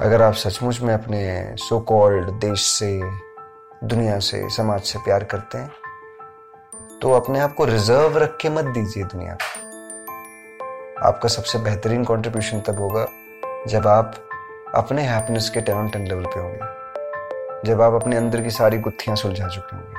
अगर आप सचमुच में अपने सो कॉल्ड देश से, दुनिया से, समाज से प्यार करते हैं तो अपने आप को रिज़र्व रख के मत दीजिए दुनिया को। आपका सबसे बेहतरीन कंट्रीब्यूशन तब होगा जब आप अपने हैप्पीनेस के टेन ऑन टेन लेवल पे होंगे। जब आप अपने अंदर की सारी गुत्थियाँ सुलझा चुके होंगे।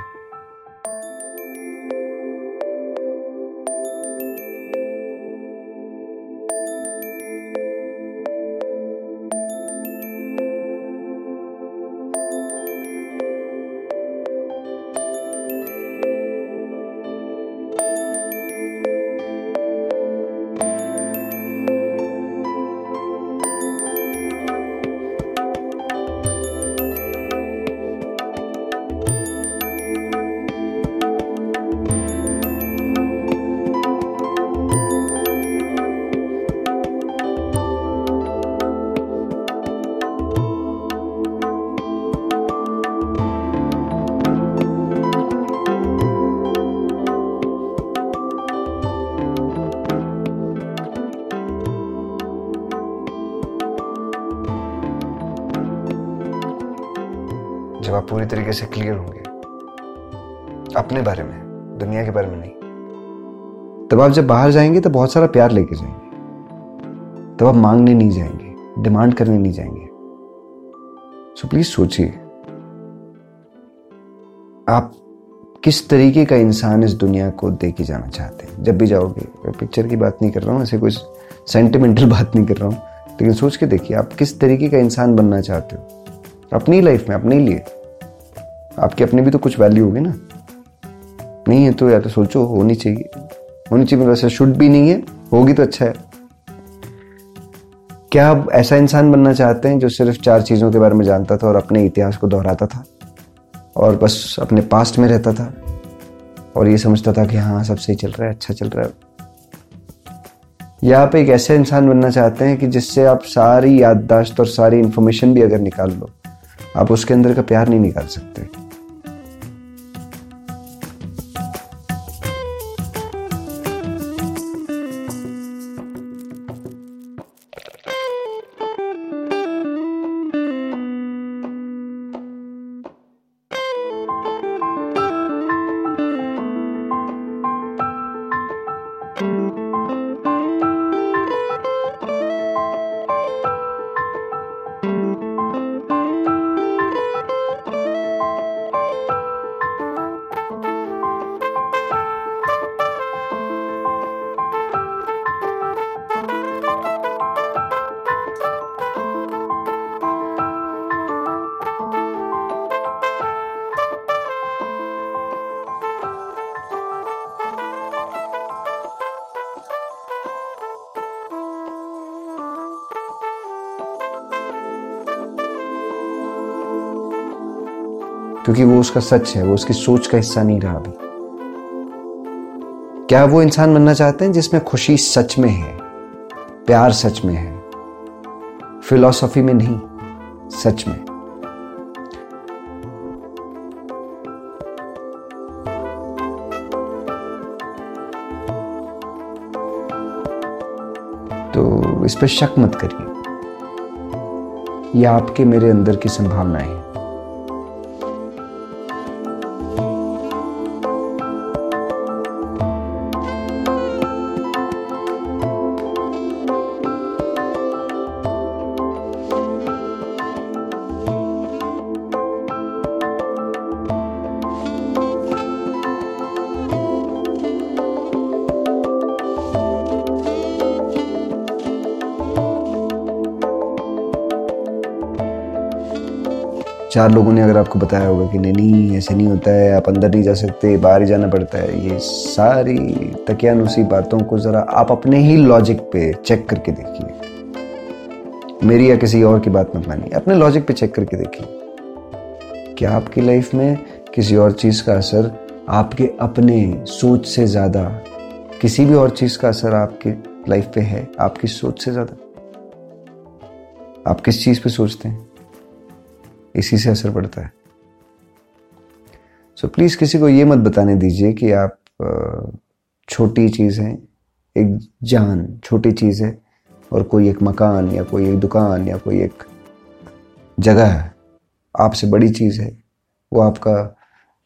आप पूरी तरीके से क्लियर होंगे। अपने बारे में, दुनिया के बारे में नहीं। तब आप जब बाहर जाएँगे तो बहुत सारा प्यार लेके जाएँगे। तब आप मांगने नहीं जाएँगे डिमांड करने नहीं जाएँगे। सो प्लीज़ सोचिए, आप किस तरीके का इंसान इस दुनिया को दे के जाना चाहते हैं? जब भी जाओगे, मैं पिक्चर की बात नहीं कर रहा हूँ, ऐसे कोई सेंटिमेंटल बात नहीं कर रहा हूँ। लेकिन सोच के देखिए, आप किस तरीके का इंसान बनना चाहते हो? अपनी लाइफ में, अपने लिए। आपकी अपनी भी तो कुछ वैल्यू होगी ना। नहीं है तो या तो सोचो, होनी चाहिए। होनी चाहिए वैसे शुड भी नहीं है, होगी तो अच्छा है। क्या आप ऐसा इंसान बनना चाहते हैं जो सिर्फ़ चार चीज़ों के बारे में जानता था और अपने इतिहास को दोहराता था? और बस अपने पास्ट में रहता था? और ये समझता था कि हाँ सब सही चल रहा है अच्छा चल रहा है। या आप एक ऐसे इंसान बनना चाहते हैं कि जिससे आप सारी याददाश्त और सारी इंफॉर्मेशन भी अगर निकाल लो, आप उसके अंदर का प्यार नहीं निकाल सकते? क्योंकि वो उसका सच है, वो उसकी सोच का हिस्सा नहीं रहा अभी। क्या वो इंसान बनना चाहते हैं जिसमें खुशी सच में है, प्यार सच में है, फिलॉसफी में नहीं, सच में? तो इस पर शक मत करिए। ये आपके मेरे अंदर की संभावनाएँ हैं। चार लोगों ने अगर आपको बताया होगा कि नहीं नहीं, ऐसे नहीं होता है, आप अंदर नहीं जा सकते, बाहर ही जाना पड़ता है, ये सारी तकियानुसी बातों को ज़रा आप अपने ही लॉजिक पे चेक करके देखिए। मेरी या किसी और की बात मत मानिए, अपने लॉजिक पे चेक करके देखिए। क्या आपकी लाइफ में किसी और चीज़ का असर आपके अपने सोच से ज़्यादा, किसी भी और चीज़ का असर आपके लाइफ पे है, आपकी सोच से ज़्यादा? आप किस चीज़ पे सोचते हैं? इसी से असर पड़ता है। सो so, प्लीज़ किसी को ये मत बताने दीजिए कि आप छोटी चीज़ हैं एक जान छोटी चीज़ है और कोई एक मकान या कोई एक दुकान या कोई एक जगह है आपसे बड़ी चीज़ है वो आपका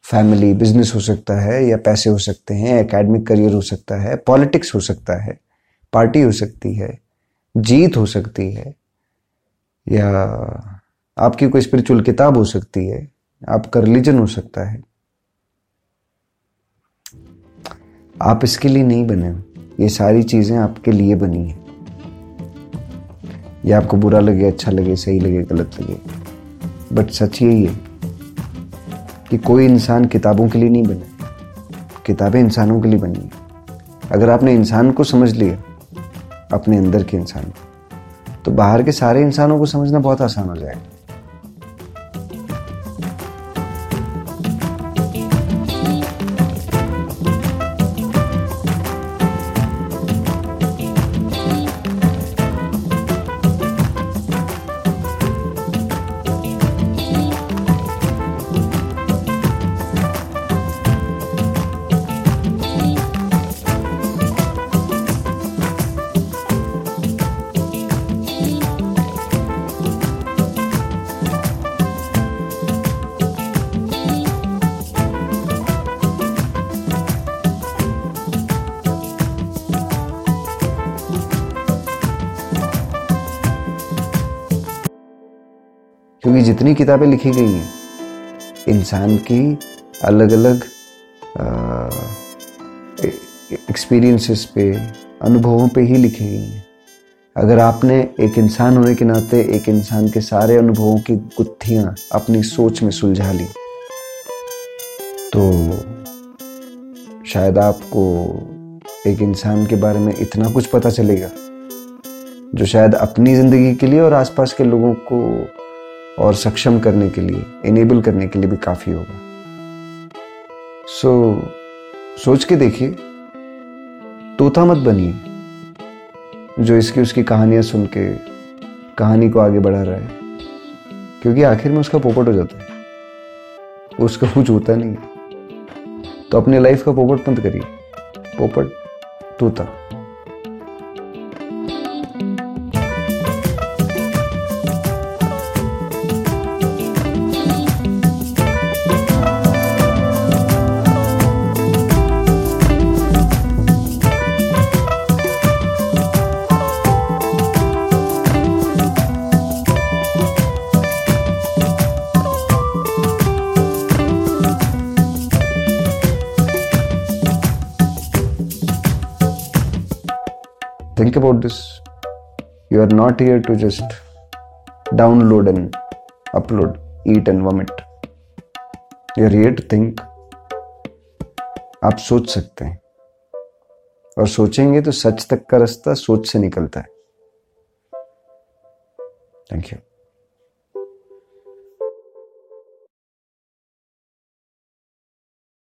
फैमिली बिज़नेस हो सकता है या पैसे हो सकते हैं एकेडमिक करियर हो सकता है पॉलिटिक्स हो सकता है पार्टी हो सकती है जीत हो सकती है या आपकी कोई स्पिरिचुअल किताब हो सकती है आपका रिलीजन हो सकता है। आप इसके लिए नहीं बने ये सारी चीज़ें आपके लिए बनी है। ये आपको बुरा लगे अच्छा लगे, सही लगे, गलत लगे। बट सच यही है कि कोई इंसान किताबों के लिए नहीं बने किताबें इंसानों के लिए बनी है। अगर आपने इंसान को समझ लिया, अपने अंदर के इंसान को तो बाहर के सारे इंसानों को समझना बहुत आसान हो जाएगा। क्योंकि जितनी किताबें लिखी गई हैं, इंसान की अलग अलग एक्सपीरियंसेस पे, अनुभवों पे ही लिखी गई हैं। अगर आपने एक इंसान होने के नाते एक इंसान के सारे अनुभवों की गुत्थियाँ अपनी सोच में सुलझा ली तो शायद आपको एक इंसान के बारे में इतना कुछ पता चलेगा, जो शायद अपनी ज़िंदगी के लिए और आसपास के लोगों को और सक्षम करने के लिए इनेबल करने के लिए भी काफ़ी होगा। सो so, सोच के देखिए। तोता मत बनिए जो इसकी उसकी कहानियाँ सुन के कहानी को आगे बढ़ा रहा है। क्योंकि आखिर में उसका पोपट हो जाता है। उसका कुछ होता नहीं तो अपने लाइफ का पोपट मत करिए। पोपट तोता। Think about this you are not here to just download and upload eat and vomit you are here to think आप सोच सकते हैं और सोचेंगे तो सच तक का रास्ता सोच से निकलता है थैंक यू